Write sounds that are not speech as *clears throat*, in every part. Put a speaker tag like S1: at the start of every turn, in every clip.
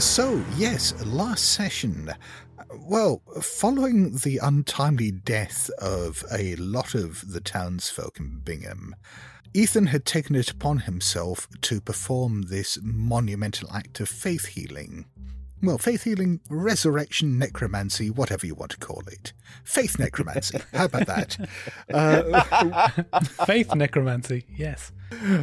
S1: So, yes, last session. Well, following the untimely death of a lot of the townsfolk in Bingham, Ethan had taken it upon himself to perform this monumental act of faith healing. Well, faith healing, resurrection, necromancy, whatever you want to call it. Faith necromancy. How about that? *laughs*
S2: Uh, faith necromancy, yes.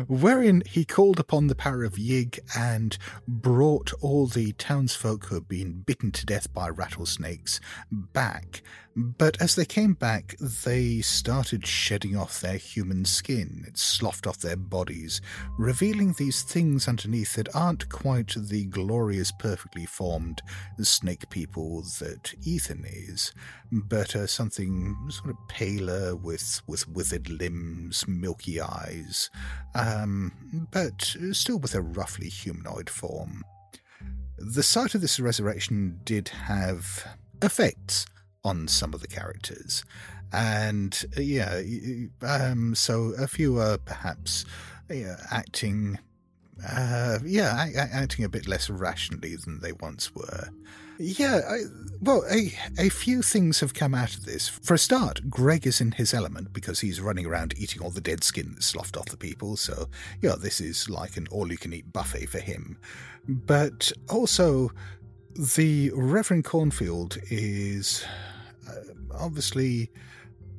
S1: Wherein he called upon the power of Yig and brought all the townsfolk who had been bitten to death by rattlesnakes back but as they came back, they started shedding off their human skin. It sloughed off their bodies, revealing these things underneath that aren't quite the glorious, perfectly formed snake people that Ethan is, but are something sort of paler with, with withered limbs, milky eyes, um, but still with a roughly humanoid form. The sight of this resurrection did have effects on some of the characters. And uh, yeah, um, so a few are perhaps acting, uh, yeah, acting a bit less rationally than they once were. Yeah, I, well, a, a few things have come out of this. For a start, Greg is in his element because he's running around eating all the dead skin that's sloughed off the people. So, yeah, this is like an all you can eat buffet for him. But also, the Reverend Cornfield is uh, obviously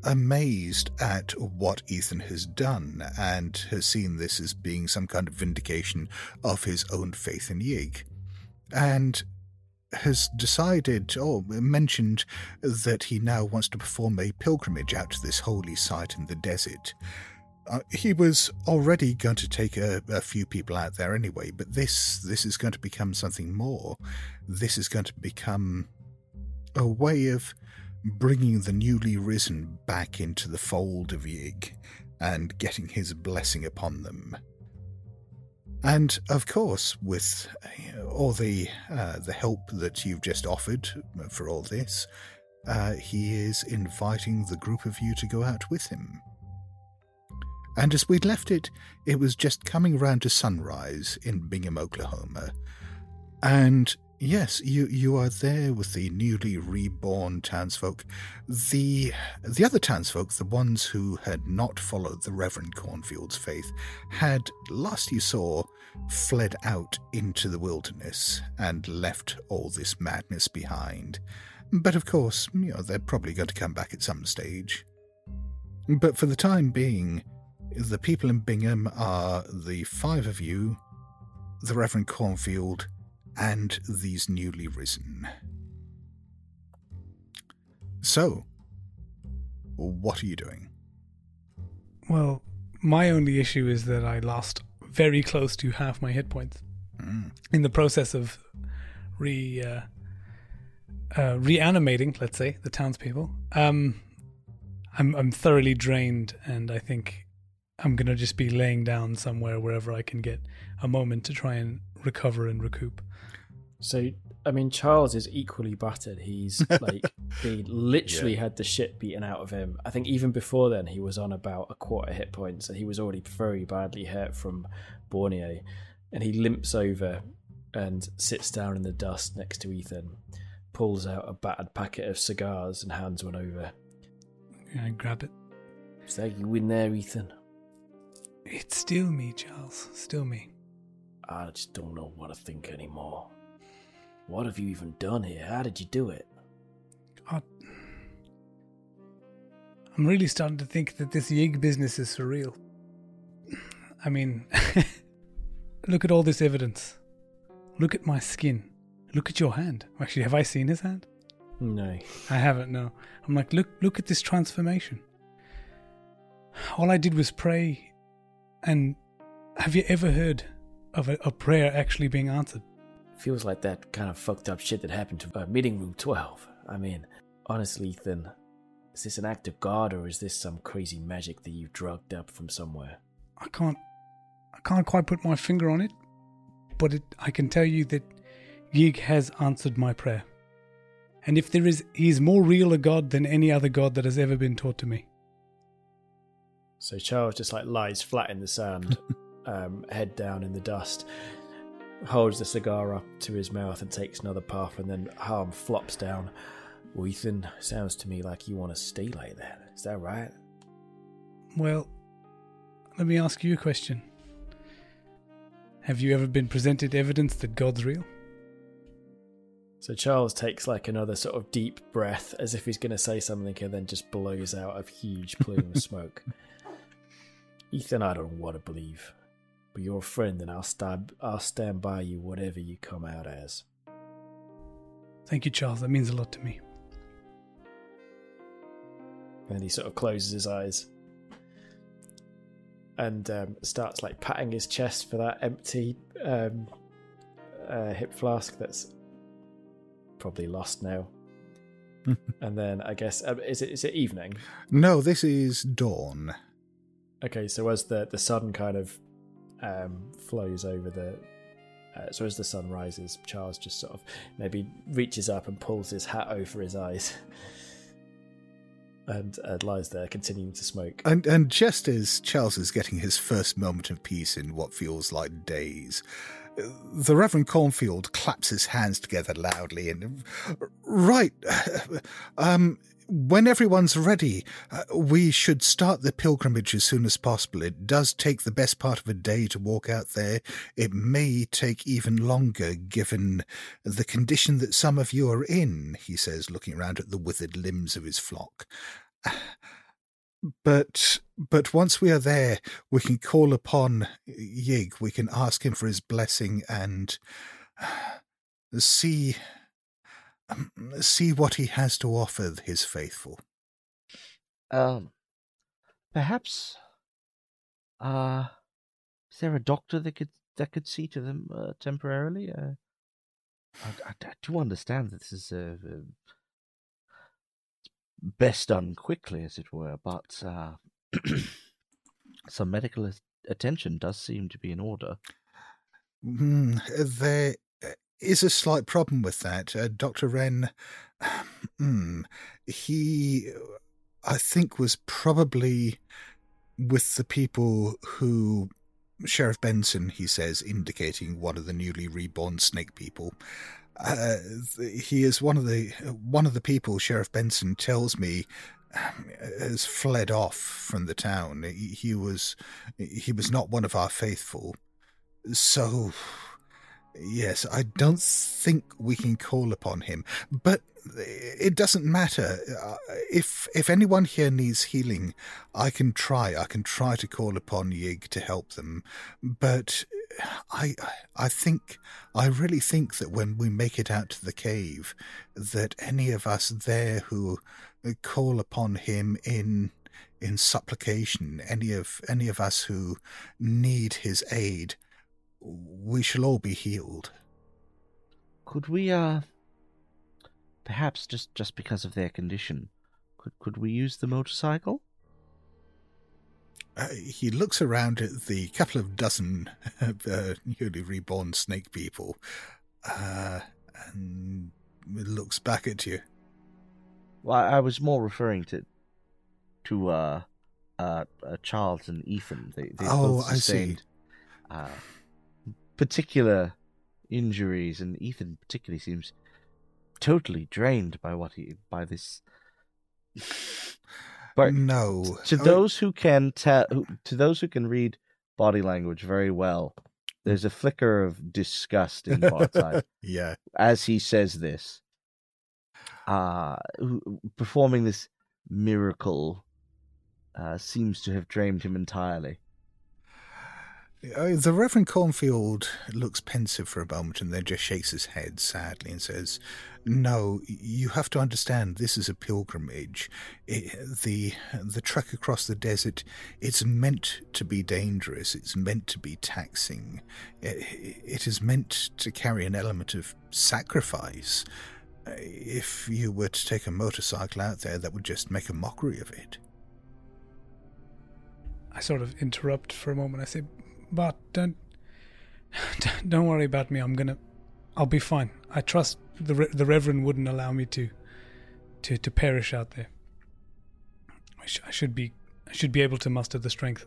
S1: amazed at what Ethan has done and has seen this as being some kind of vindication of his own faith in Yig. And has decided or mentioned that he now wants to perform a pilgrimage out to this holy site in the desert. Uh, he was already going to take a, a, few people out there anyway, but this this is going to become something more. This is going to become a way of bringing the newly risen back into the fold of Yig and getting his blessing upon them. And of course, with uh, all the uh, the help that you've just offered for all this, uh, he is inviting the group of you to go out with him. And as we'd left it, it was just coming round to sunrise in Bingham, Oklahoma. And Yes, you you are there with the newly reborn townsfolk. The the other townsfolk, the ones who had not followed the Reverend Cornfield's faith, had, last you saw, fled out into the wilderness and left all this madness behind. But of course, you know, they're probably going to come back at some stage. But for the time being, the people in Bingham are the five of you, the Reverend Cornfield, and these newly risen. So, what are you doing?
S2: Well, my only issue is that I lost very close to half my hit points mm. in the process of re uh, uh, reanimating, let's say, the townspeople. Um, I'm I'm thoroughly drained, and I think I'm gonna just be laying down somewhere wherever I can get a moment to try and recover and recoup.
S3: So I mean, Charles is equally battered. He's *laughs* like he literally yeah. had the shit beaten out of him. I think even before then, he was on about a quarter hit points, so he was already very badly hurt from Borneo. And he limps over and sits down in the dust next to Ethan, pulls out a battered packet of cigars and hands one over.
S2: I grab it.
S3: Is that you in there, Ethan?
S2: It's still me, Charles. Still me.
S3: I just don't know what to think anymore. What have you even done here? How did you do it?
S2: I'm really starting to think that this Yig business is surreal. I mean, *laughs* look at all this evidence. Look at my skin. Look at your hand. Actually, have I seen his hand?
S3: No.
S2: I haven't, no. I'm like, look look at this transformation. All I did was pray and have you ever heard of a, a prayer actually being answered?
S3: Feels like that kind of fucked up shit that happened to uh, Meeting Room 12. I mean, honestly, Ethan, is this an act of God or is this some crazy magic that you've drugged up from somewhere?
S2: I can't, I can't quite put my finger on it, but it, I can tell you that Yig has answered my prayer. And if there is, he is more real a God than any other God that has ever been taught to me.
S3: So Charles just like lies flat in the sand, *laughs* um, head down in the dust. Holds the cigar up to his mouth and takes another puff, and then Harm flops down. Well, Ethan, sounds to me like you want to stay like that. Is that right?
S2: Well, let me ask you a question. Have you ever been presented evidence that God's real?
S3: So Charles takes like another sort of deep breath as if he's going to say something and then just blows out a huge plume of *laughs* smoke. Ethan, I don't want to believe, but you're a friend and I'll, stand, I'll stand by you whatever you come out as.
S2: Thank you, Charles. That means a lot to me.
S3: And he sort of closes his eyes and um, starts like patting his chest for that empty um, uh, hip flask that's probably lost now. *laughs* and then I guess uh, is it is it evening?
S1: No, this is dawn.
S3: Okay, so as the the sun kind of um, flows over the, uh, so as the sun rises, Charles just sort of maybe reaches up and pulls his hat over his eyes. *laughs* And uh, lies there, continuing to smoke.
S1: And and just as Charles is getting his first moment of peace in what feels like days, the Reverend Cornfield claps his hands together loudly and, right, *laughs* um, when everyone's ready, uh, we should start the pilgrimage as soon as possible. It does take the best part of a day to walk out there. It may take even longer given the condition that some of you are in, he says, looking around at the withered limbs of his flock. *sighs* But but once we are there, we can call upon Yig. We can ask him for his blessing and *sighs* see see what he has to offer his faithful.
S4: Um, perhaps. Uh, is there a doctor that could that could see to them uh, temporarily? Uh, I, I, I, do understand that this is a, a best done quickly, as it were, but uh, *clears throat* some medical attention does seem to be in order.
S1: Mm, there is a slight problem with that. Uh, Dr. Wren, *sighs* mm, he, I think, was probably with the people who Sheriff Benson, he says, indicating one of the newly reborn snake people, uh, he is one of the one of the people Sheriff Benson tells me *sighs* has fled off from the town. He, he was he was not one of our faithful. So yes, I don't think we can call upon him. But it doesn't matter. Uh, if if anyone here needs healing, I can try. I can try to call upon Yig to help them. But I I think I really think that when we make it out to the cave, that any of us there who call upon him in in supplication, any of any of us who need his aid, we shall all be healed.
S4: Could we uh perhaps just just because of their condition, could could we use the motorcycle?
S1: Uh, he looks around at the couple of dozen *laughs* uh, newly reborn snake people uh, and looks back at you.
S4: Well, I was more referring to to uh, uh, uh Charles and Ethan. They, they
S1: oh, I see.
S4: Particular injuries, and Ethan particularly seems totally drained by what he by this *laughs*
S1: but no.
S4: To those who can tell, to those who can read body language very well, there's a flicker of disgust in Bart's eye. *laughs*
S1: Yeah.
S4: As he says this, uh, performing this miracle uh, seems to have drained him entirely.
S1: Uh, the Reverend Cornfield looks pensive for a moment and then just shakes his head sadly and says, No, you have to understand this is a pilgrimage. It, the, the trek across the desert, it's meant to be dangerous, it's meant to be taxing, it, it is meant to carry an element of sacrifice. If you were to take a motorcycle out there, that would just make a mockery of it.
S2: I sort of interrupt for a moment. I say, but don't *laughs* don't worry about me. I'm gonna, I'll be fine. I trust the the Reverend wouldn't allow me to to to perish out there. I, sh- I should be I should be able to muster the strength.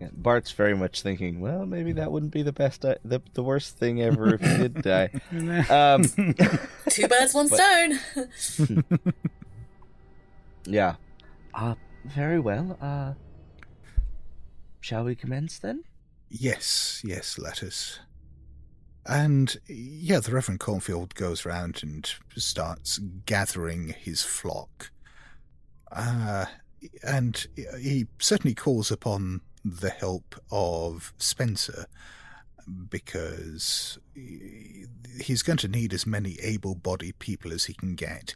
S4: Yeah, Bart's very much thinking, well, maybe that wouldn't be the best, uh, the the worst thing ever if he did die. *laughs* Um, *laughs*
S5: Two birds, one
S4: But-
S5: stone.
S4: yeah. Uh, very well. Uh, shall we commence then?
S1: Yes, yes, let us. And yeah, the Reverend Cornfield goes round and starts gathering his flock. Uh, and he certainly calls upon the help of Spencer because he's going to need as many able bodied people as he can get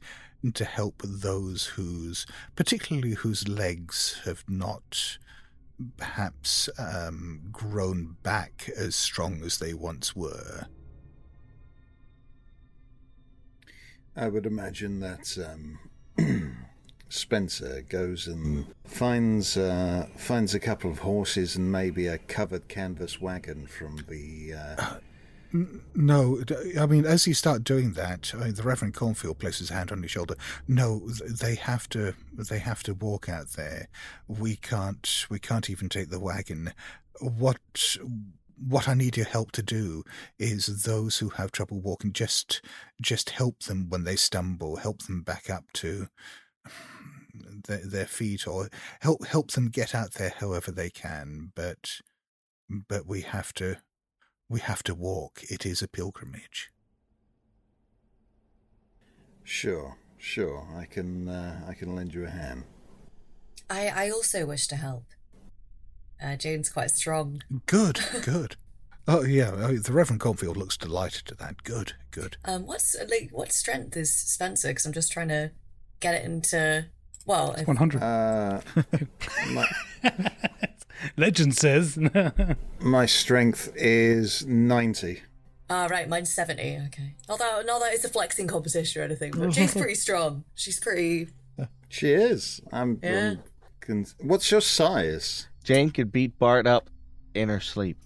S1: to help those whose, particularly whose legs have not perhaps um, grown back as strong as they once were.
S6: I would imagine that um, *clears throat* Spencer goes and finds uh, finds a couple of horses and maybe a covered canvas wagon from the. Uh,
S1: N- No, I mean, as you start doing that, I mean, the Reverend Cornfield places a hand on your shoulder. No, they have to. They have to walk out there. We can't. We can't even take the wagon. What? What I need your help to do is those who have trouble walking, just just help them when they stumble, help them back up to their, their feet, or help help them get out there however they can. But but we have to we have to walk. It is a pilgrimage.
S6: sure, sure, I can uh, I can lend you a hand.
S5: I, I also wish to help. Uh, Jane's quite strong.
S1: Good, *laughs* good. Oh yeah, oh, the Reverend Cornfield looks delighted at that. Good, good.
S5: Um, what's like what strength is Spencer? Because I'm just trying to get it into. Well, if,
S2: 100.
S6: Uh, *laughs* my, *laughs* *laughs*
S2: Legend says. *laughs*
S6: my strength is ninety.
S5: ah, right, mine's seventy. Okay, Although, that not that it's a flexing competition or anything, but Jane's pretty *laughs* strong. She's pretty.
S6: She is. I'm.
S5: Yeah.
S6: I'm con- what's your size?
S4: Jane could beat Bart up in her sleep.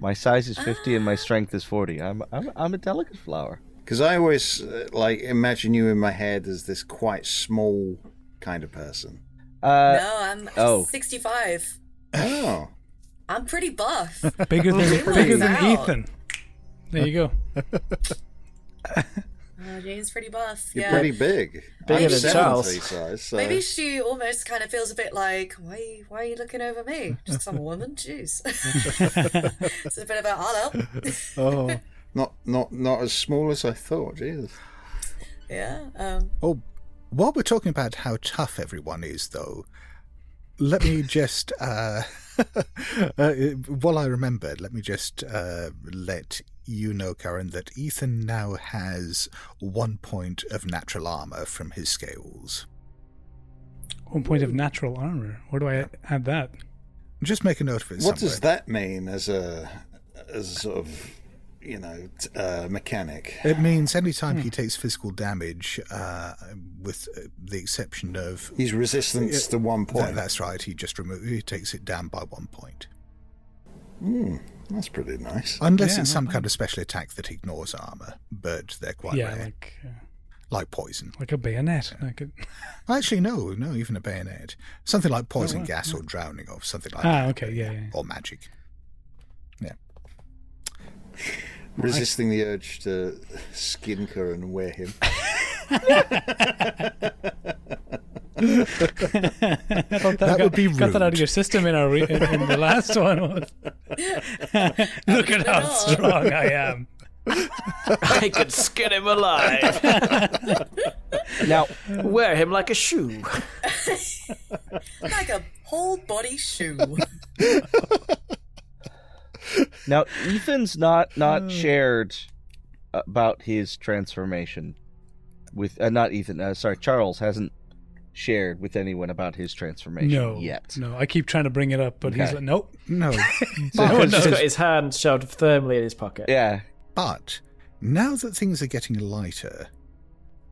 S4: my size is 50 and my strength is 40. I'm I'm, I'm a delicate flower.
S6: Because I always uh, like imagine you in my head as this quite small kind of person.
S4: Uh,
S5: no, I'm
S4: oh.
S5: sixty-five.
S6: Oh,
S5: I'm pretty buff. *laughs*
S2: bigger than bigger than
S5: out.
S2: Ethan. There you go. *laughs*
S5: Uh, Jane's pretty buff.
S6: you're
S5: yeah.
S6: pretty big.
S3: Bigger than Charles.
S6: Size, so.
S5: Maybe she almost kind of feels a bit like, why, why are you looking over me? Just 'cause I'm a woman? Jeez. *laughs* it's a bit of I'll help.
S6: Oh, not not not as small as I thought. Jesus.
S5: yeah. Um,
S1: Oh, while we're talking about how tough everyone is, though, let me just, uh, *laughs* uh, while I remember, let me just uh, let you know, Karen, that Ethan now has one point of natural armor from his scales.
S2: One point of natural armor. Where do I add that?
S1: Just make a note of it.
S6: What does that mean as a as a sort of you know uh, mechanic?
S1: It means anytime he takes physical damage, uh, with uh, the exception of
S6: He's resistance to one
S1: That-
S6: point.
S1: that's right. He just remo- he takes it down by one point,
S6: Hmm, that's pretty nice.
S1: unless
S2: Yeah,
S1: it's some
S2: bad.
S1: kind of special attack that ignores armor. But they're quite
S2: yeah,
S1: rare,
S2: like uh,
S1: like poison.
S2: like a bayonet. Like a, *laughs*
S1: Actually, no, no, even a bayonet, something like poison
S2: wow,
S1: gas or drowning or something like
S2: ah,
S1: that.
S2: okay, yeah, yeah.
S1: or magic. Yeah,
S6: Resisting the urge to skin her and wear him. *laughs*
S2: I thought
S1: That would be rude.
S2: got that out of your system in our re- in, in the last one. *laughs* Look at how
S5: No.
S2: strong I am. *laughs*
S3: I could skin him alive.
S4: now,
S3: Wear him like a shoe.
S5: like a whole body shoe.
S4: Now Ethan's not not shared about his transformation with uh, not Ethan. Uh, sorry, Charles hasn't shared with anyone about his transformation
S2: No,
S4: yet.
S2: no. I keep trying to bring it up, but he's like, nope.
S1: no,
S2: No
S1: but,
S2: one
S3: He's
S2: knows.
S3: got his hand shoved firmly in his pocket.
S4: Yeah,
S1: but now that things are getting lighter,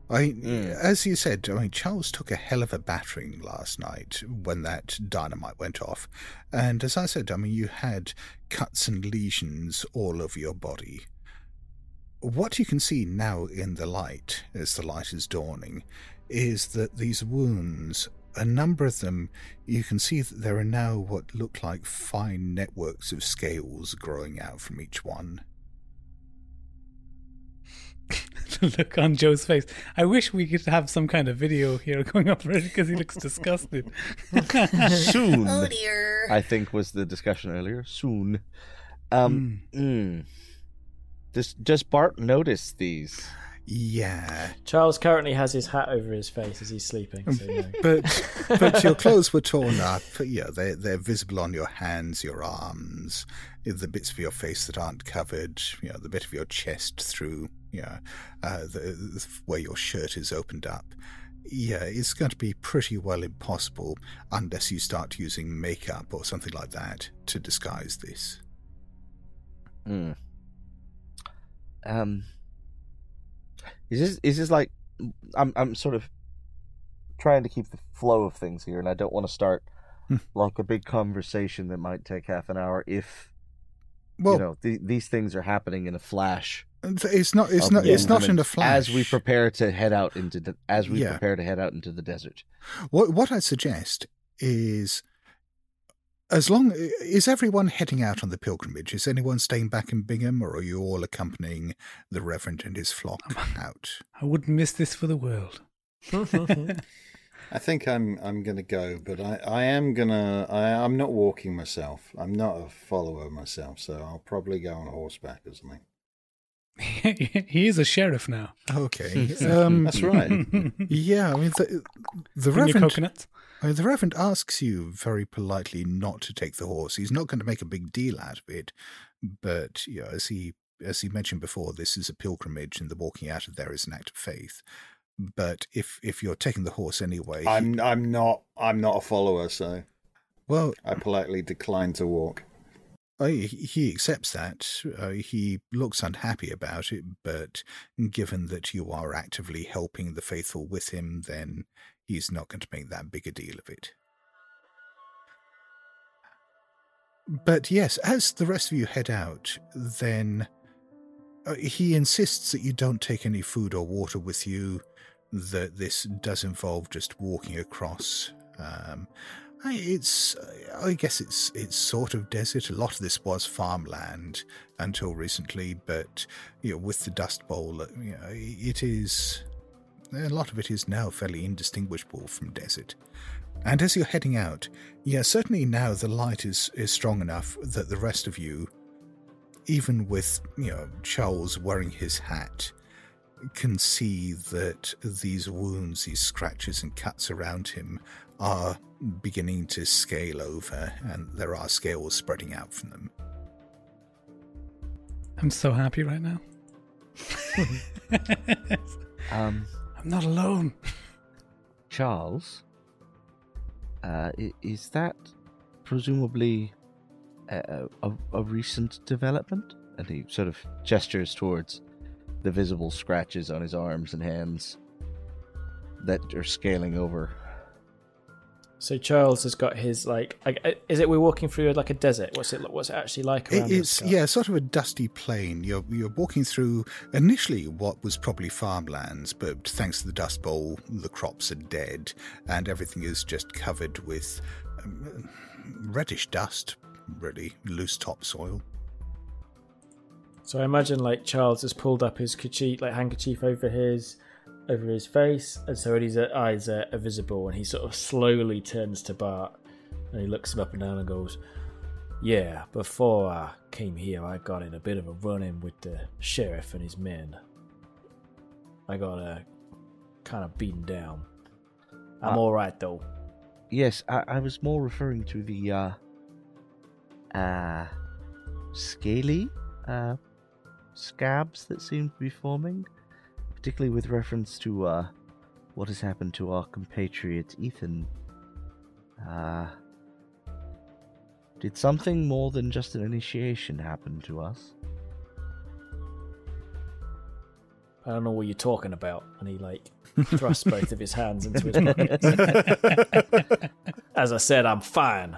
S1: I,
S4: Mm.
S1: as you said, I mean, Charles took a hell of a battering last night when that dynamite went off, and as I said, I mean, you had cuts and lesions all over your body. What you can see now in the light, as the light is dawning, is that these wounds a number of them, you can see that there are now what look like fine networks of scales growing out from each one. *laughs*
S2: the look on Joe's face. I wish we could have some kind of video here going up because he looks disgusted. *laughs*
S4: Soon,
S5: Oh dear.
S4: I think was the discussion earlier. Soon. Um,
S2: Hmm.
S4: mm. Does does Bart notice these?
S1: Yeah,
S3: Charles currently has his hat over his face as he's sleeping. So no.
S1: but *laughs* but your clothes were torn up. Yeah, they they're visible on your hands, your arms, the bits of your face that aren't covered. You know, the bit of your chest through. Yeah, uh, the where your shirt is opened up. Yeah, it's going to be pretty well impossible unless you start using makeup or something like that to disguise this.
S4: Hmm. Um, is this is this like I'm I'm sort of trying to keep the flow of things here, and I don't want to start
S1: Hmm.
S4: like a big conversation that might take half an hour if
S1: Well,
S4: you know th- these things are happening in a flash.
S1: it's not. It's not. It's not in
S4: movement
S1: a flash.
S4: As we prepare to head out into the as we
S1: Yeah.
S4: prepare to head out into the desert.
S1: What what I suggest is, as long is everyone heading out on the pilgrimage? Is anyone staying back in Bingham, or are you all accompanying the Reverend and his flock out?
S2: I wouldn't miss this for the world. *laughs*
S6: I think I'm I'm gonna go, but I, I am gonna I I'm not walking myself. I'm not a follower myself, so I'll probably go on horseback or something. *laughs*
S2: he is a sheriff now.
S1: Okay, *laughs* um,
S6: That's right. *laughs*
S1: yeah. I mean, the, the
S2: Bring
S1: Reverend
S2: coconuts.
S1: I mean, the Reverend asks you very politely not to take the horse. He's not going to make a big deal out of it, but you know, as he as he mentioned before, this is a pilgrimage, and the walking out of there is an act of faith. But if if you're taking the horse anyway,
S6: I'm I'm not I'm not a follower, so
S1: well,
S6: I politely decline to walk.
S1: He accepts that. Uh, he looks unhappy about it, but given that you are actively helping the faithful with him, then he's not going to make that big a deal of it. But yes, as the rest of you head out, then uh, he insists that you don't take any food or water with you, that this does involve just walking across. Um, it's, I guess it's it's sort of desert. A lot of this was farmland until recently, but you know, with the Dust Bowl, uh, you know, it is a lot of it is now fairly indistinguishable from desert. And as you're heading out, yeah, certainly now the light is is strong enough that the rest of you, even with you know Charles wearing his hat, can see that these wounds, these scratches and cuts around him are beginning to scale over, and there are scales spreading out from them.
S2: I'm so happy right now. *laughs*
S4: Um,
S2: I'm not alone.
S4: Charles, uh, is that presumably a, a, a recent development? And he sort of gestures towards the visible scratches on his arms and hands that are scaling over.
S3: So Charles has got his like. I- I- Is it we're walking through like a desert? What's it? What's it actually like around
S1: it's yeah, sort of a dusty plain. You're you're walking through initially what was probably farmlands, but thanks to the Dust Bowl, the crops are dead, and everything is just covered with um, reddish dust, really loose topsoil.
S3: So I imagine like Charles has pulled up his kerchief, like handkerchief over his over his face, and so his eyes are, are visible, and he sort of slowly turns to Bart, and he looks him up and down and goes, "Yeah, before I came here, I got in a bit of a run-in with the sheriff and his men. I got uh, kind of beaten down. I'm
S4: Ah.
S3: all right though.
S4: Yes, I, I was more referring to the uh, uh, scaly uh, scabs that seem to be forming, particularly with reference to uh, what has happened to our compatriot Ethan. Uh, did something more than just an initiation happen to us?
S3: I don't know what you're talking about." And he like *laughs* thrusts both of his hands into his *laughs* pockets. *laughs* As I said, I'm fine.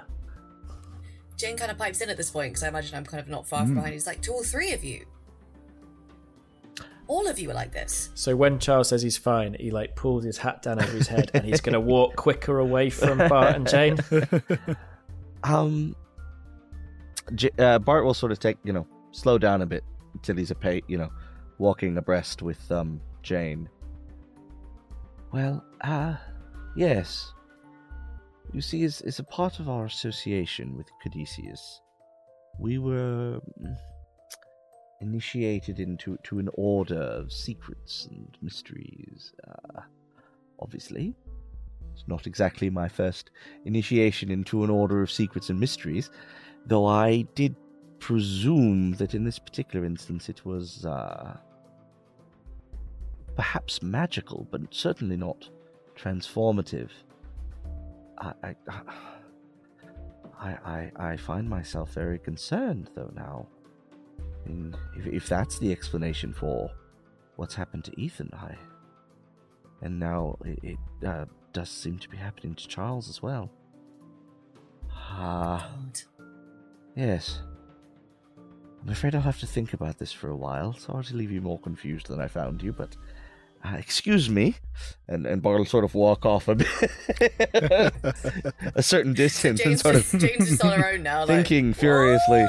S5: Jane kind of pipes in at this point because I imagine I'm kind of not far from behind. He's like, to all three of you. All of you are like this.
S3: So when Charles says he's fine, he like pulls his hat down over his head and he's going to walk quicker away from Bart and Jane. *laughs*
S4: Um, J- uh, Bart will sort of take, you know, slow down a bit until he's a pay, you know, walking abreast with um Jane. Well, uh, yes. You see, as, as a part of our association with Caduceus, we were mm, initiated into to an order of secrets and mysteries. Uh, obviously, it's not exactly my first initiation into an order of secrets and mysteries, though I did presume that in this particular instance it was uh, perhaps magical, but certainly not transformative. I, I, I, I, I find myself very concerned, though, now. Mean, if, if that's the explanation for what's happened to Ethan, I. And now it, it uh, does seem to be happening to Charles as well. Ah,
S5: God.
S4: yes. I'm afraid I'll have to think about this for a while. Sorry to leave you more confused than I found you, but uh, excuse me. And and Bart will sort of walk off a bit, *laughs* a certain distance, and sort
S5: just,
S4: of
S5: James is on her own now. like,
S4: thinking furiously.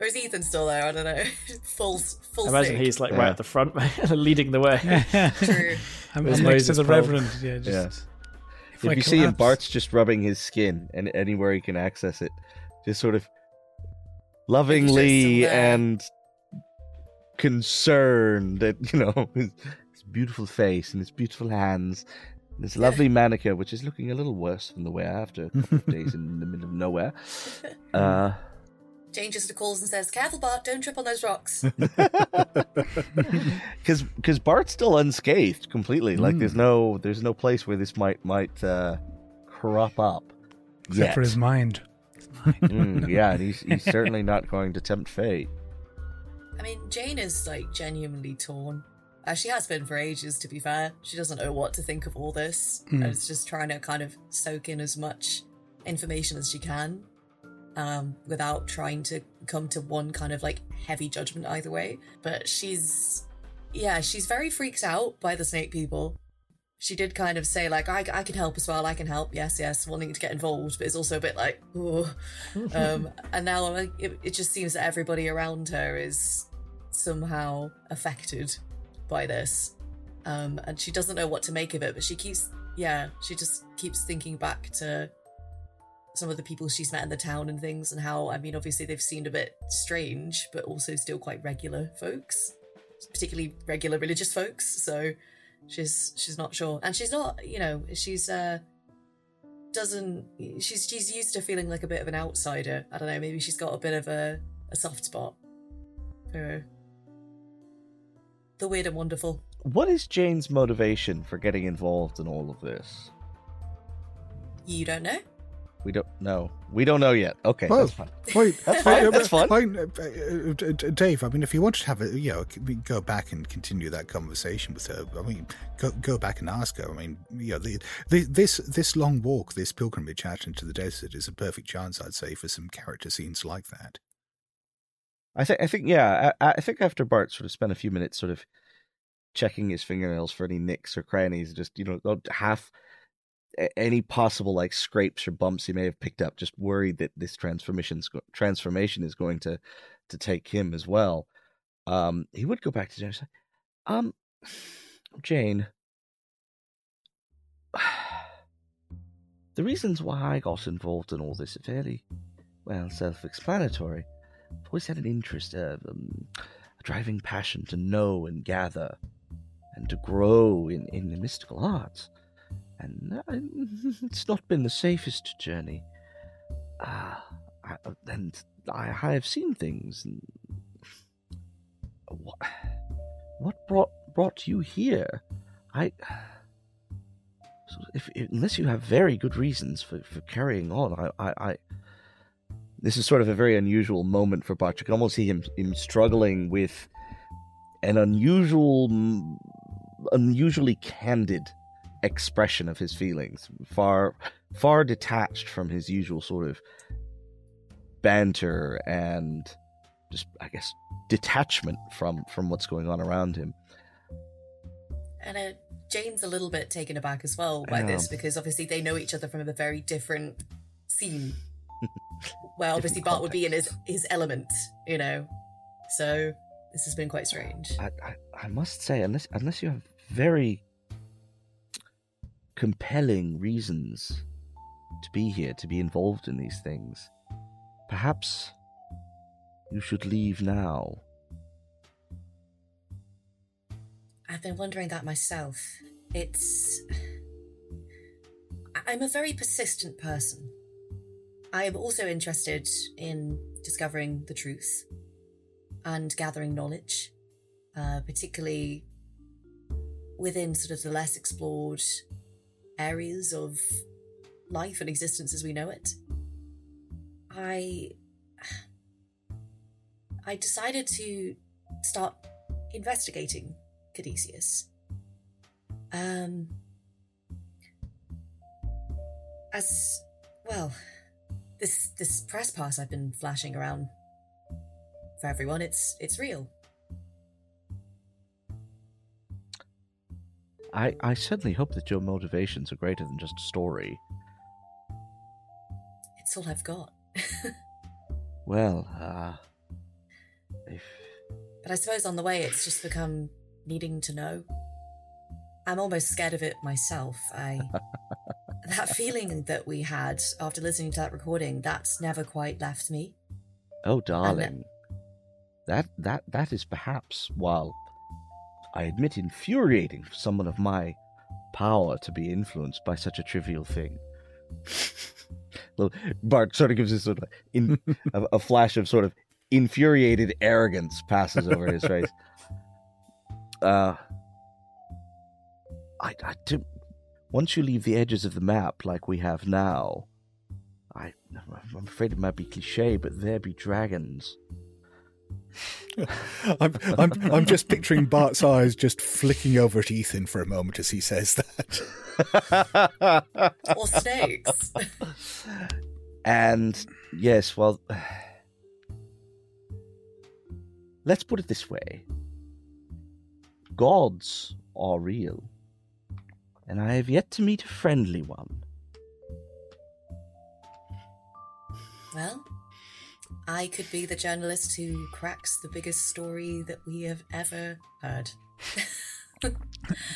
S5: Or is Ethan still there? I don't know. *laughs* full, full.
S3: Imagine
S5: sync.
S3: he's like
S4: Yeah.
S3: right at the front, *laughs* leading the way. *laughs*
S5: True.
S2: I'm,
S3: With
S2: I'm next to the
S3: Pole.
S2: Reverend. Yeah, just.
S4: If
S2: I
S4: you see him, Bart's just rubbing his skin, and anywhere he can access it, just sort of lovingly and concerned at you know his, his beautiful face and his beautiful hands, and his lovely manicure, which is looking a little worse than the way after a couple of days in the middle of nowhere. Uh,
S5: Jane to calls and says, "Careful, Bart! Don't trip on those rocks." *laughs* *laughs*
S4: because because Bart's still unscathed completely. Like there's no there's no place where this might might uh, crop up.
S2: Except
S4: yet.
S2: for his mind. *laughs*
S4: Mm, yeah, and he's he's certainly not going to tempt fate.
S5: I mean, Jane is like genuinely torn. Uh, she has been for ages, to be fair. She doesn't know what to think of all this.
S2: Hmm.
S5: And it's just trying to kind of soak in as much information as she can um, without trying to come to one kind of like heavy judgment either way. But she's, yeah, she's very freaked out by the snake people. She did kind of say, like, I, I can help as well, I can help, yes, yes, wanting to get involved, but it's also a bit like, ooh. *laughs* um, and now like, it, it just seems that everybody around her is somehow affected by this. Um, and she doesn't know what to make of it, but she keeps, yeah, she just keeps thinking back to some of the people she's met in the town and things, and how, I mean, obviously they've seemed a bit strange, but also still quite regular folks, particularly regular religious folks. So she's she's not sure, and she's not, you know, she's uh doesn't she's she's used to feeling like a bit of an outsider. I don't know, maybe she's got a bit of a a soft spot for the weird and wonderful.
S4: What is Jane's motivation for getting involved in all of this?
S5: You don't know?
S4: We don't know. We don't know yet. Okay,
S1: Well,
S4: that's fine.
S1: Wait,
S4: That's fine, that's fine.
S1: fine, uh, uh, uh, Dave, I mean, if you wanted to have a, you know, go back and continue that conversation with her. I mean, go go back and ask her. I mean, you know, the, the, this this long walk, this pilgrimage out into the desert, is a perfect chance, I'd say, for some character scenes like that.
S4: I think. I think. Yeah. I, I think after Bart sort of spent a few minutes, sort of checking his fingernails for any nicks or crannies, just you know, half a- any possible like scrapes or bumps he may have picked up, just worried that this transformation's transformation is going to to take him as well. Um, he would go back to Jane. Um, Jane, *sighs* the reasons why I got involved in all this are fairly well self-explanatory. I've always had an interest, uh, um, a driving passion to know and gather, and to grow in, in the mystical arts. And uh, *laughs* it's not been the safest journey. I, and I, I have seen things. What, what brought brought you here? I. So if, unless you have very good reasons for, for carrying on, I, I, I this is sort of a very unusual moment for Bart. You can almost see him, him struggling with an unusual, unusually candid expression of his feelings, far, far detached from his usual sort of banter and just, I guess, detachment from from what's going on around him.
S5: And uh, Jane's a little bit taken aback as well by this because obviously they know each other from a very different scene. *laughs* Where obviously Bart would be in his his element, you know. So this has been quite strange.
S4: I, I, I must say, unless unless you have very compelling reasons to be here, to be involved in these things, perhaps you should leave now.
S5: I've been wondering that myself. It's. I'm a very persistent person. I am also interested in discovering the truth and gathering knowledge, uh, particularly within sort of the less explored areas of life and existence as we know it. I. I decided to start investigating Caduceus. Um, as well, this this press pass I've been flashing around for everyone, it's it's real.
S4: I, I certainly hope that your motivations are greater than just a story.
S5: It's all I've got. *laughs*
S4: Well, uh, if
S5: But I suppose on the way, it's just become needing to know. I'm almost scared of it myself. I *laughs* that feeling that we had after listening to that recording, that's never quite left me.
S4: Oh, darling, that that that is perhaps, while I admit infuriating for someone of my power to be influenced by such a trivial thing. *laughs* well, Bart sort of gives this sort of in, *laughs* a, a flash of sort of infuriated arrogance passes over his face. Uh, I, I do. Once you leave the edges of the map like we have now, I, I'm afraid it might be cliche, but there be dragons. *laughs*
S1: I'm, I'm, I'm just picturing Bart's eyes just flicking over at Ethan for a moment as he says that.
S5: Or snakes.
S4: and yes, well, let's put it this way gods are real, and I have yet to meet a friendly one.
S5: Well, I could be the journalist who cracks the biggest story that we have ever heard. *laughs*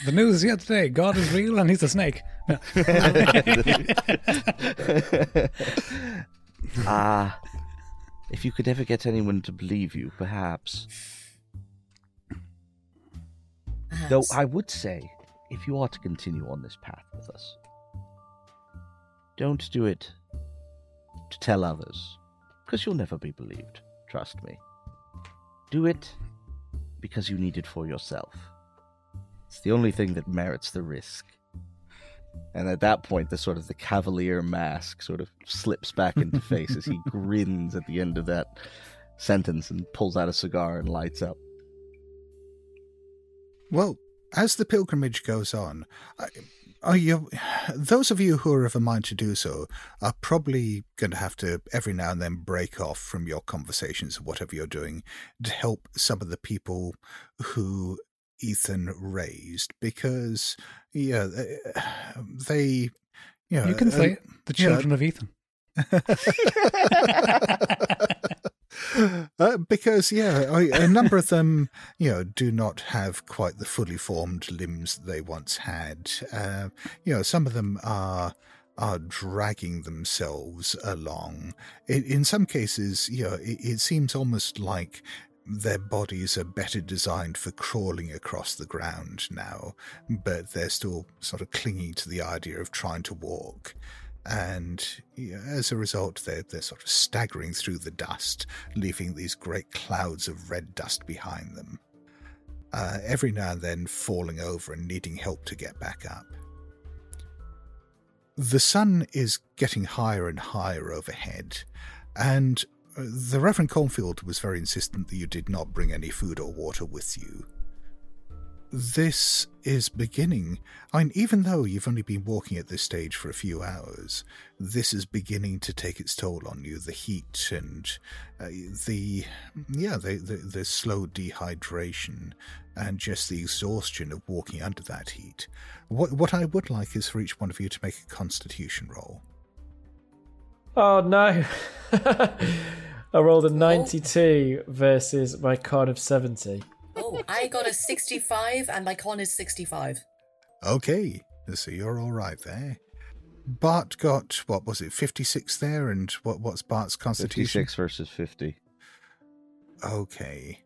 S2: The news yet today: God is real and he's a snake. No. *laughs*
S4: Ah, if you could ever get anyone to believe you, perhaps. Though I would say, if you are to continue on this path with us, don't do it to tell others, because you'll never be believed. Trust me. Do it because you need it for yourself. It's the only thing that merits the risk. And at that point, the sort of the cavalier mask sort of slips back into *laughs* face as he grins at the end of that sentence and pulls out a cigar and lights up.
S1: Well, as the pilgrimage goes on, I- are you, those of you who are of a mind to do so are probably going to have to every now and then break off from your conversations or whatever you're doing to help some of the people who Ethan raised because, yeah, they, you know,
S2: You can
S1: uh,
S2: say it. The
S1: yeah.
S2: children of Ethan. *laughs* *laughs* *laughs*
S1: uh, because yeah, I, a number of them, you know, do not have quite the fully formed limbs they once had. Uh, you know, some of them are are dragging themselves along. In, in some cases, you know, it, it seems almost like their bodies are better designed for crawling across the ground now, but they're still sort of clinging to the idea of trying to walk and as a result, they're, they're sort of staggering through the dust, leaving these great clouds of red dust behind them. Uh, every now and then falling over and needing help to get back up. The sun is getting higher and higher overhead, and uh, the Reverend Cornfield was very insistent that you did not bring any food or water with you. This is beginning. I mean, even though you've only been walking at this stage for a few hours, this is beginning to take its toll on you. The heat and uh, the, yeah, the, the, the slow dehydration and just the exhaustion of walking under that heat. What, what I would like is for each one of you to make a constitution roll.
S3: Oh no! *laughs* I rolled a 92 versus my card of 70.
S5: I got a 65 and my con is 65.
S1: Okay, so you're all right there. Bart got what was it, fifty six there, and what what's Bart's constitution?
S4: 56 versus 50.
S1: Okay,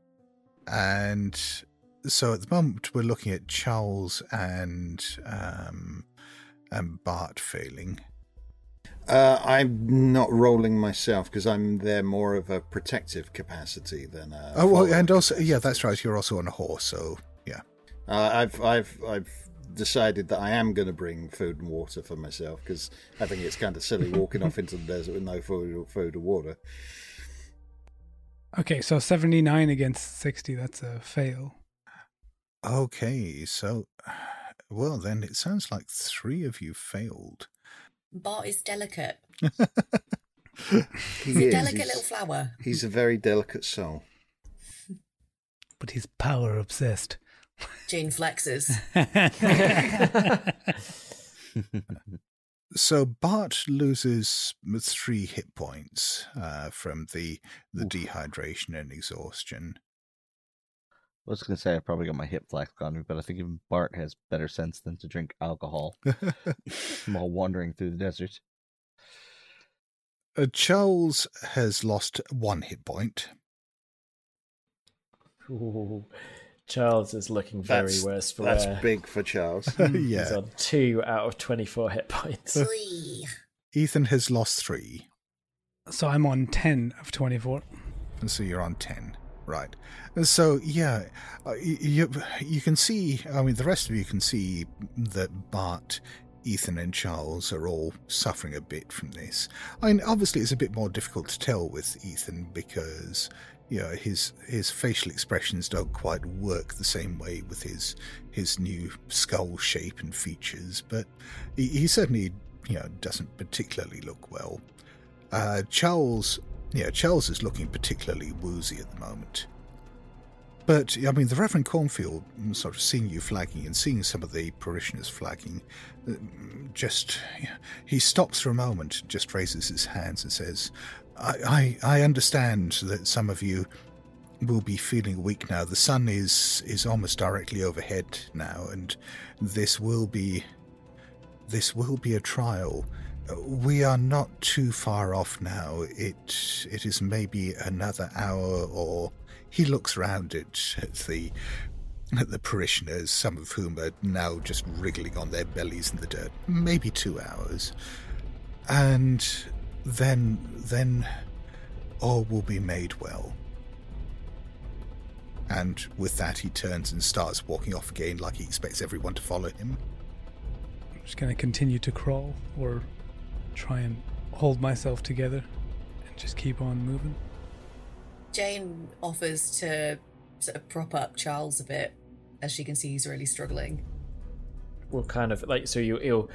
S1: and so at the moment we're looking at Charles and um and Bart failing.
S6: Uh, I'm not rolling myself because I'm there more of a protective capacity than a.
S1: oh well, and also yeah, that's right. You're also on a horse, so yeah.
S6: Uh, I've I've I've decided that I am going to bring food and water for myself because I think it's kind of silly *laughs* walking off into the desert with no food, or food or water.
S2: Okay, so 79 against 60, that's a fail.
S1: Okay, so well then it sounds like three of you failed.
S5: Bart is delicate.
S6: He
S5: He's a
S6: is.
S5: delicate
S6: He's,
S5: little flower.
S6: he's a very delicate soul. *laughs*
S2: But he's power obsessed.
S5: Jane flexes. *laughs*
S1: So Bart loses three hit points uh, from the the dehydration and exhaustion.
S4: I was going to say I probably got my hip flax on me, but I think even Bart has better sense than to drink alcohol *laughs* while wandering through the desert.
S1: Uh, Charles has lost one hit point.
S3: Ooh, Charles is looking very
S6: That's,
S3: worse for that.
S6: that's
S3: wear.
S6: big for Charles. *laughs* *laughs*
S3: He's
S1: yeah.
S3: on two out of 24 hit points.
S5: Three.
S1: Ethan has lost three,
S2: So I'm on 10 of 24.
S1: and so you're on ten. Right. So yeah, uh, you you can see. I mean, the rest of you can see that Bart, Ethan, and Charles are all suffering a bit from this. I mean, obviously, it's a bit more difficult to tell with Ethan because you know his his facial expressions don't quite work the same way with his his new skull shape and features. But he, he certainly you know doesn't particularly look well. Uh, Charles yeah, Charles is looking particularly woozy at the moment. But, I mean, the Reverend Cornfield, mm, sort of seeing you flagging and seeing some of the parishioners flagging, uh, just, he stops for a moment, just raises his hands and says, I, I, I understand that some of you will be feeling weak now. The sun is, is almost directly overhead now, and this will be, this will be a trial. We are not too far off now. It it is maybe another hour or he looks round it at the at the parishioners, some of whom are now just wriggling on their bellies in the dirt. Maybe two hours. And then then all will be made well. And with that he turns and starts walking off again like he expects everyone to follow him.
S2: I'm just to continue to crawl or try and hold myself together and just keep on moving.
S5: Jane offers to sort of prop up Charles a bit as she can see he's really struggling.
S3: Will kind of like so you he'll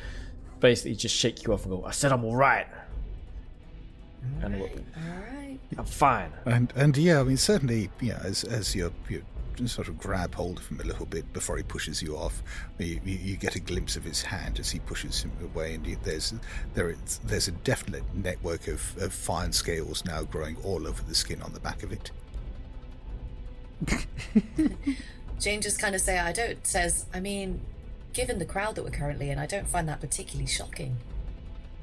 S3: basically just shake you off and go, I said I'm alright. And we'll,
S5: All right.
S3: I'm fine.
S1: And and yeah, I mean certainly, yeah, as as you're, you sort of grab hold of him a little bit before he pushes you off, you, you, you get a glimpse of his hand as he pushes him away, and you, there's there is there's a definite network of, of fine scales now growing all over the skin on the back of it. *laughs*
S5: Jane just kind of say, I don't, says, I mean, given the crowd that we're currently in, I don't find that particularly shocking.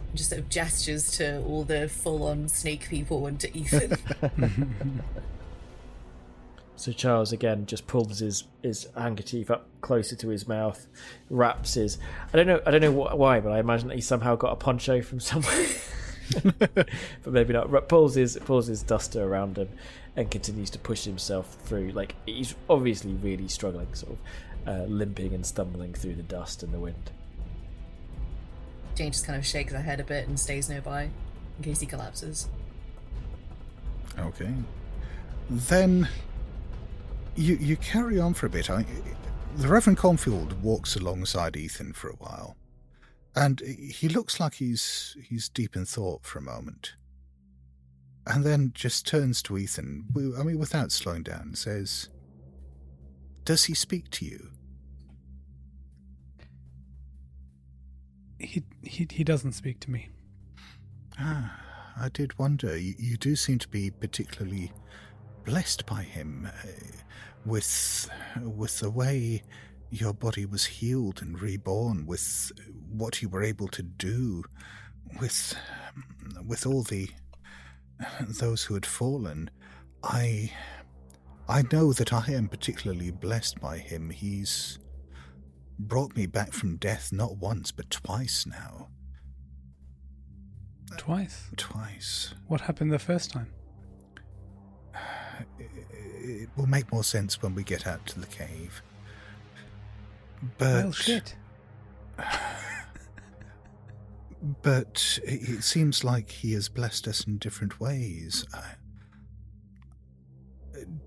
S5: And just sort of gestures to all the full on snake people and to Ethan. *laughs*
S3: So Charles again just pulls his his handkerchief up closer to his mouth, wraps his. I don't know. I don't know wh- why, but I imagine that he somehow got a poncho from somewhere. *laughs* but maybe not. Ra- Pulls his pulls his duster around him, and continues to push himself through. Like he's obviously really struggling, sort of uh, limping and stumbling through the dust and the wind.
S5: Jane just kind of shakes her head a bit and stays nearby in case he collapses.
S1: Okay. Then you you carry on for a bit. I, the Reverend Cornfield walks alongside Ethan for a while, and he looks like he's he's deep in thought for a moment, and then just turns to Ethan. I mean, without slowing down, says, "Does he speak to you?"
S2: He he he doesn't speak to me.
S1: Ah, I did wonder. You, you do seem to be particularly blessed by him, uh, with with the way your body was healed and reborn, with what you were able to do, with with all the those who had fallen. I I know that I am particularly blessed by him. He's brought me back from death not once but twice now.
S2: Twice.
S1: Twice.
S2: What happened the first time?
S1: It will make more sense when we get out to the cave. But
S2: well, shit. *laughs*
S1: but it seems like he has blessed us in different ways.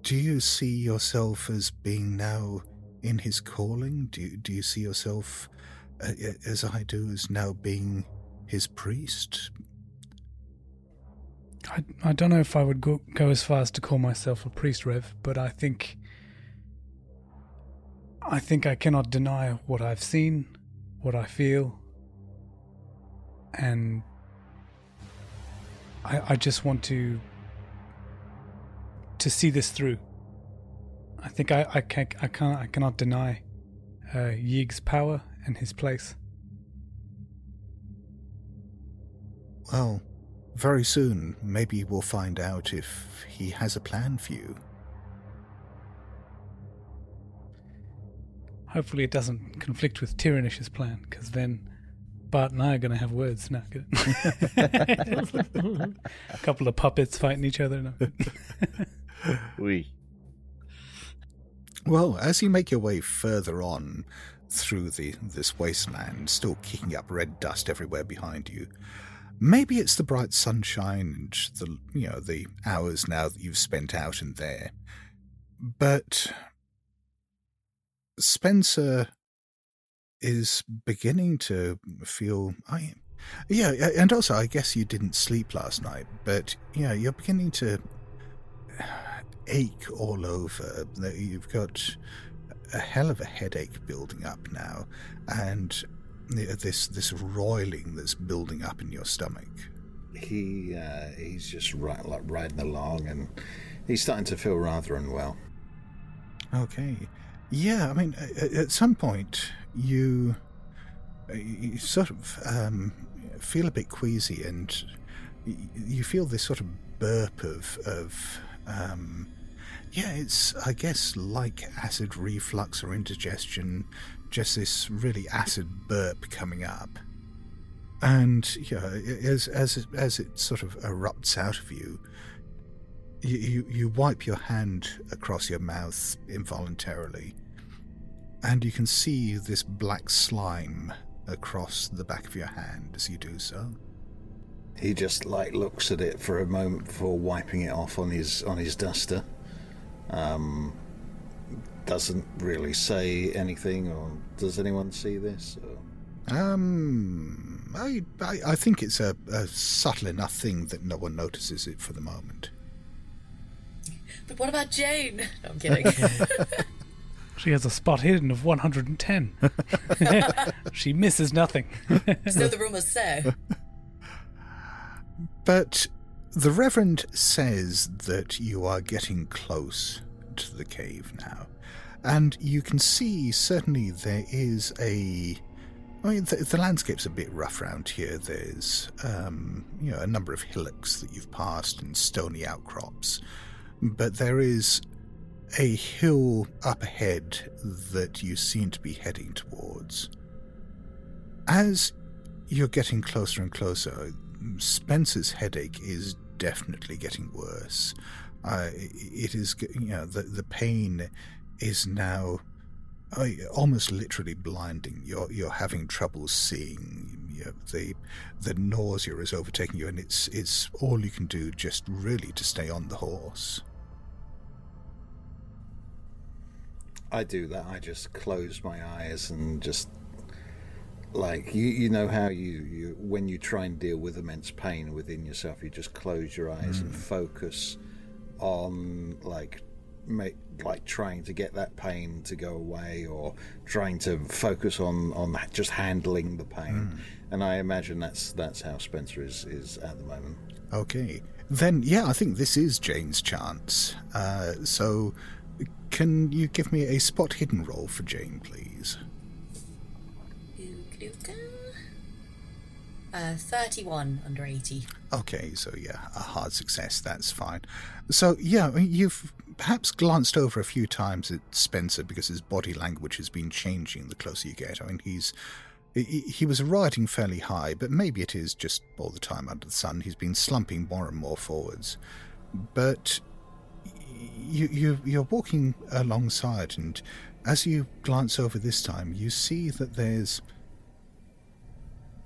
S1: Do you see yourself as being now in his calling? Do you, do you see yourself, uh, as I do, as now being his priest?
S2: I, I don't know if I would go, go as far as to call myself a priest, Rev, but I think I think I cannot deny what I've seen, what I feel, and I, I just want to to see this through. I think I, I can't I can't I cannot deny uh, Yig's power and his place.
S1: Well, very soon, maybe we'll find out if he has a plan for you.
S2: Hopefully, it doesn't conflict with Tyrannish's plan, because then Bart and I are going to have words now. *laughs* a couple of puppets fighting each other. No. *laughs*
S4: we.
S1: Well, as you make your way further on through the this wasteland, still kicking up red dust everywhere behind you, maybe it's the bright sunshine and the you know the hours now that you've spent out in there, but Spencer is beginning to feel I yeah, and also I guess you didn't sleep last night, but yeah, you're beginning to ache all over. You've got a hell of a headache building up now, and this this roiling that's building up in your stomach.
S6: He uh, he's just right, like riding along, and he's starting to feel rather unwell.
S1: Okay, yeah. I mean, at some point you you sort of um, feel a bit queasy, and you feel this sort of burp of of um, yeah, it's I guess like acid reflux or indigestion, just this really acid burp coming up. And yeah, as as as it sort of erupts out of you, you, you, you wipe your hand across your mouth involuntarily, and you can see this black slime across the back of your hand as you do so.
S6: He just like looks at it for a moment before wiping it off on his on his duster. Um, doesn't really say anything, or does anyone see this?
S1: Or? Um, I, I, I think it's a, a subtle enough thing that no one notices it for the moment.
S5: But what about Jane? *laughs* No, I'm kidding. *laughs*
S2: she has a spot hidden of 110. *laughs* she misses nothing.
S5: so the rumors say.
S1: But the Reverend says that you are getting close to the cave now. And you can see, certainly, there is a. I mean, the, the landscape's a bit rough around here. There's, um, you know, a number of hillocks that you've passed and stony outcrops. But there is a hill up ahead that you seem to be heading towards. As you're getting closer and closer, Spencer's headache is definitely getting worse. Uh, it is, you know, the the pain is now uh, almost literally blinding. You're you're having trouble seeing. You know, the the nausea is overtaking you, and it's it's all you can do just really to stay on the horse.
S6: I do that. I just close my eyes and just like you you know how you, you when you try and deal with immense pain within yourself you just close your eyes mm. and focus on like make like trying to get that pain to go away or trying to focus on on just handling the pain mm. and i imagine that's that's how spencer is is at the moment
S1: okay then yeah i think this is jane's chance uh, so can you give me a spot hidden roll for jane please
S5: uh, 31 under 80.
S1: Okay, so yeah, a hard success, that's fine. So, yeah, you've perhaps glanced over a few times at Spencer because his body language has been changing the closer you get. I mean, he's. He, was riding fairly high, but maybe it is just all the time under the sun. He's been slumping more and more forwards. But you, you, you're walking alongside, and as you glance over this time, you see that there's.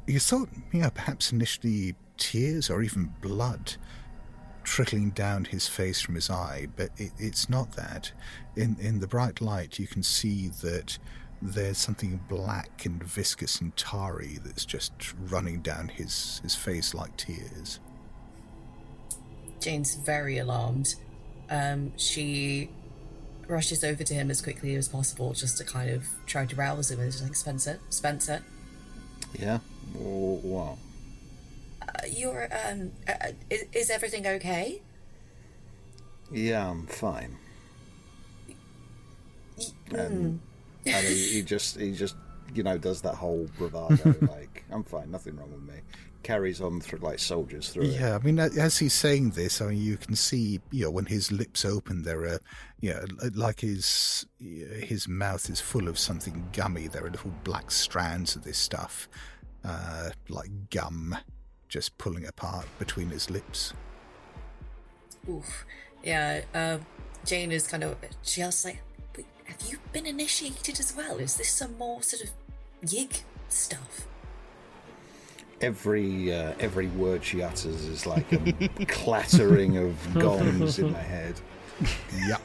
S1: You thought, you know, perhaps initially tears or even blood trickling down his face from his eye, but it, it's not that. In in the bright light, you can see that there's something black and viscous and tarry that's just running down his his face like tears.
S5: Jane's very alarmed. Um, she rushes over to him as quickly as possible, just to kind of try to rouse him. And she's like, "Spencer, Spencer."
S6: Yeah. What?
S5: You're um, uh, uh, is, is everything okay?
S6: Yeah, I'm fine. And, and he, he, *laughs* just he just you know does that whole bravado *laughs* like I'm fine, nothing wrong with me. Carries on through like soldiers through.
S1: Yeah,
S6: it.
S1: I mean, as he's saying this, I mean, you can see, you know, when his lips open, there are, you know, like his his mouth is full of something gummy. There are little black strands of this stuff, uh, like gum just pulling apart between his lips.
S5: Oof. Yeah, uh, Jane is kind of. She asks, like, have you been initiated as well? Is this some more sort of yig stuff?
S6: Every uh, every word she utters is like a *laughs* clattering of gongs in my head.
S1: Yeah,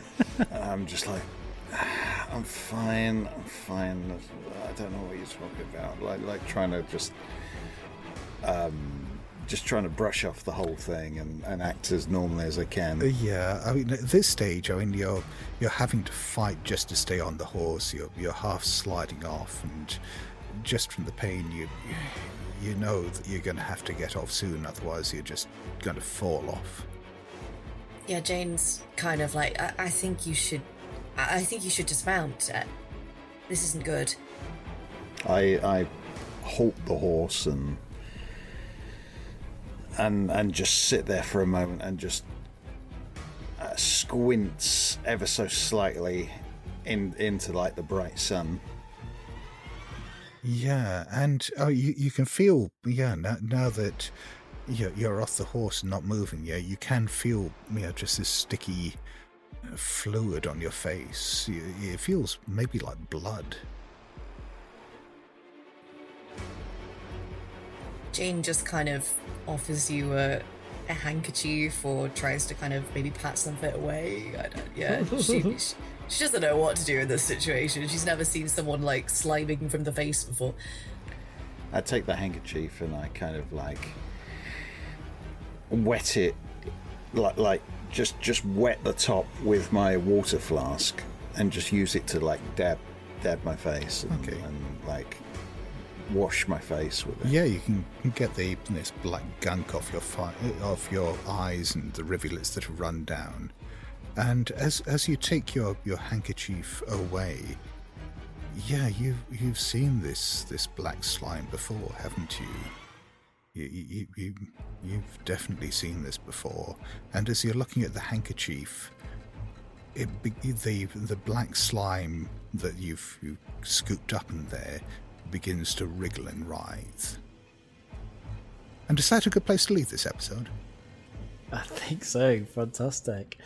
S6: I'm just like, I'm fine. I'm fine. I don't know what you're talking about. Like like trying to just um, just trying to brush off the whole thing and, and act as normally as I can.
S1: Uh, yeah, I mean, at this stage, I mean, you're you're having to fight just to stay on the horse. You're you're half sliding off, and just from the pain, you you know that you're going to have to get off soon. Otherwise, you're just going to fall off.
S5: Yeah, Jane's kind of like, I, I think you should, I think you should dismount. Uh, this isn't good.
S6: I I halt the horse and and and just sit there for a moment and just uh, squints ever so slightly in into like the bright sun.
S1: Yeah, and oh, you you can feel yeah now, now that you're, you're off the horse and not moving. Yeah, you can feel you know just this sticky fluid on your face. It feels maybe like blood.
S5: Jane just kind of offers you a, a handkerchief or tries to kind of maybe pat something away. I don't, yeah, *laughs* she, she, she doesn't know what to do in this situation. She's never seen someone like sliming from the face before.
S6: I take the handkerchief and I kind of like wet it, like like just just wet the top with my water flask and just use it to like dab dab my face and,
S1: okay.
S6: and like wash my face with it.
S1: Yeah, you can get the this black gunk off your fi- off your eyes and the rivulets that have run down. And as as you take your, your handkerchief away, yeah, you you've seen this this black slime before, haven't you? You, you, you, you've definitely seen this before. And as you're looking at the handkerchief, it, the the black slime that you've, you've scooped up in there begins to wriggle and writhe. And is that a good place to leave this episode?
S3: I think so. Fantastic.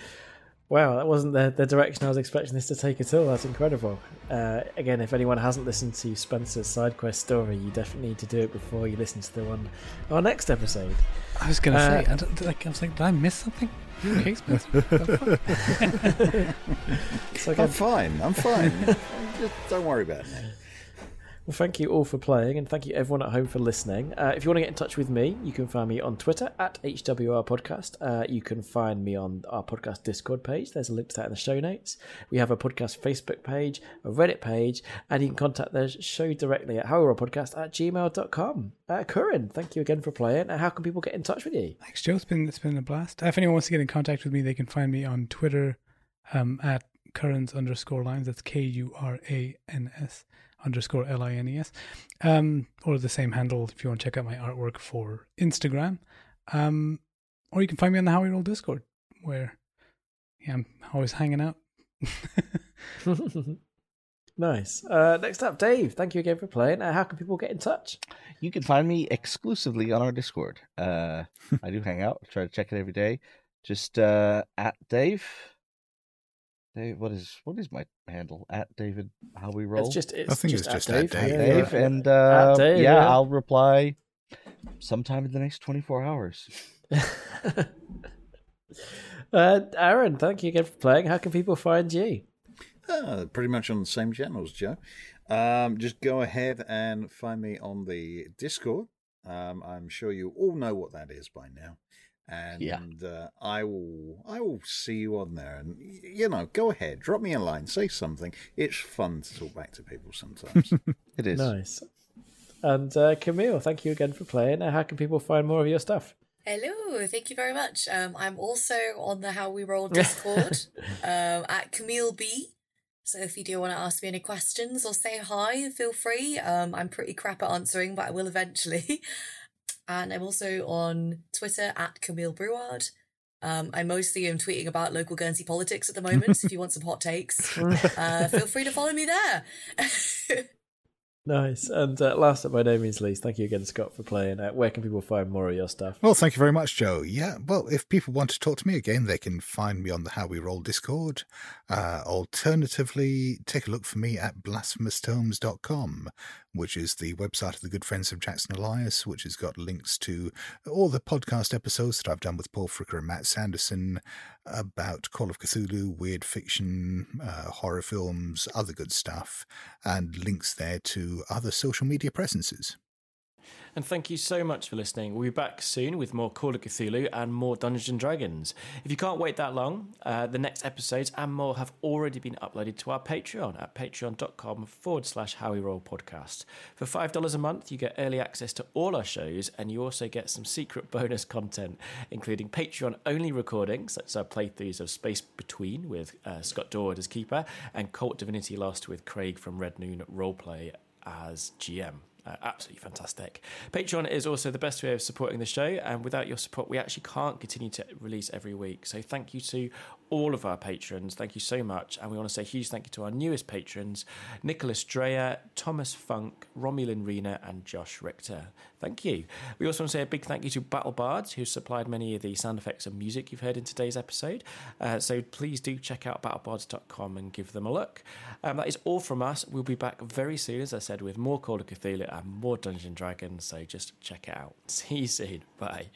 S3: Wow, that wasn't the, the direction I was expecting this to take at all. That's incredible. Uh, again, if anyone hasn't listened to Spencer's side quest story, you definitely need to do it before you listen to the one our next episode.
S2: I was going to uh, say, I, like, I was like, did I miss something? Okay, Spencer. *laughs*
S3: So
S6: I'm fine. I'm fine. *laughs* Just don't worry about it.
S3: Well, thank you all for playing, and thank you everyone at home for listening. Uh, if you want to get in touch with me, you can find me on Twitter at HWR Podcast. Uh, you can find me on our podcast Discord page. There's a link to that in the show notes. We have a podcast Facebook page, a Reddit page, and you can contact the show directly at howlrollpodcast at gmail.com. Uh, Curran, thank you again for playing. And how can people get in touch with you?
S2: Thanks, Joe. It's been it's been a blast. If anyone wants to get in contact with me, they can find me on Twitter um, at kurans underscore lines. That's K U R A N S underscore L I N E S. Um, or the same handle if you want to check out my artwork for Instagram. Um, or you can find me on the How We Roll Discord, where yeah, I'm always hanging out. *laughs*
S3: nice. Uh, next up, Dave, thank you again for playing. Uh, how can people get in touch?
S4: You can find me exclusively on our Discord. Uh, *laughs* I do hang out. Try to check it every day. Just uh, at Dave. Dave, what is what is my handle? At David, how we roll.
S3: It's just it's
S1: I think
S3: just
S1: it's just
S3: at
S1: at
S3: Dave.
S1: Dave.
S3: Yeah,
S4: Dave,
S3: yeah.
S4: and uh,
S3: Dave,
S4: yeah,
S3: yeah.
S4: I'll reply sometime in the next twenty four hours. *laughs*
S3: uh, Aaron, thank you again for playing. How can people find you?
S6: Uh, pretty much on the same channels, Joe. Um, just go ahead and find me on the Discord. Um, I'm sure you all know what that is by now, and
S4: Yeah.
S6: uh, I will I will see you on there. And you know, go ahead, drop me a line, say something. It's fun to talk back to people sometimes. *laughs*
S4: It is.
S3: Nice. And uh, Camille, thank you again for playing. Uh, how can people find more of your stuff?
S5: Hello, thank you very much. Um, I'm also on the How We Roll Discord *laughs* um, at Camille B. So if you do want to ask me any questions or say hi, feel free. Um, I'm pretty crap at answering, but I will eventually. *laughs* and I'm also on Twitter at Camille Breward. Um, I mostly am tweeting about local Guernsey politics at the moment. so if you want some hot takes, *laughs* uh, feel free to follow me there. *laughs*
S3: Nice. And uh, last but by no means least, thank you again, Scott, for playing. Uh, where can people find more of your stuff?
S1: Well, thank you very much, Joe. Yeah, well, if people want to talk to me again, they can find me on the How We Roll Discord. Uh, alternatively, take a look for me at blasphemoustomes.com, which is the website of the good friends of Jackson Elias, which has got links to all the podcast episodes that I've done with Paul Fricker and Matt Sanderson about Call of Cthulhu, weird fiction, uh, horror films, other good stuff, and links there to other social media presences.
S7: And thank you so much for listening. We'll be back soon with more Call of Cthulhu and more Dungeons and Dragons. If you can't wait that long, uh, the next episodes and more have already been uploaded to our Patreon at patreon.com forward slash How We Roll podcast. For $5 a month, you get early access to all our shows and you also get some secret *laughs* bonus content, including Patreon only recordings, such as our playthroughs of Space Between with uh, Scott Dorward as Keeper and Cult Divinity Lost with Craig from Red Noon Roleplay as GM. Uh, absolutely fantastic. Patreon is also the best way of supporting the show, and without your support, we actually can't continue to release every week. So, thank you to all of our patrons. Thank you so much. And we want to say a huge thank you to our newest patrons Nicholas Dreyer, Thomas Funk, Romulan Rena, and Josh Richter. Thank you. We also want to say a big thank you to Battle Bards, who supplied many of the sound effects and music you've heard in today's episode. Uh, so, please do check out battlebards.com and give them a look. Um, that is all from us. We'll be back very soon, as I said, with more Call of Cthulhu and more Dungeons and Dragons. So, just check it out. *laughs* See you soon. Bye.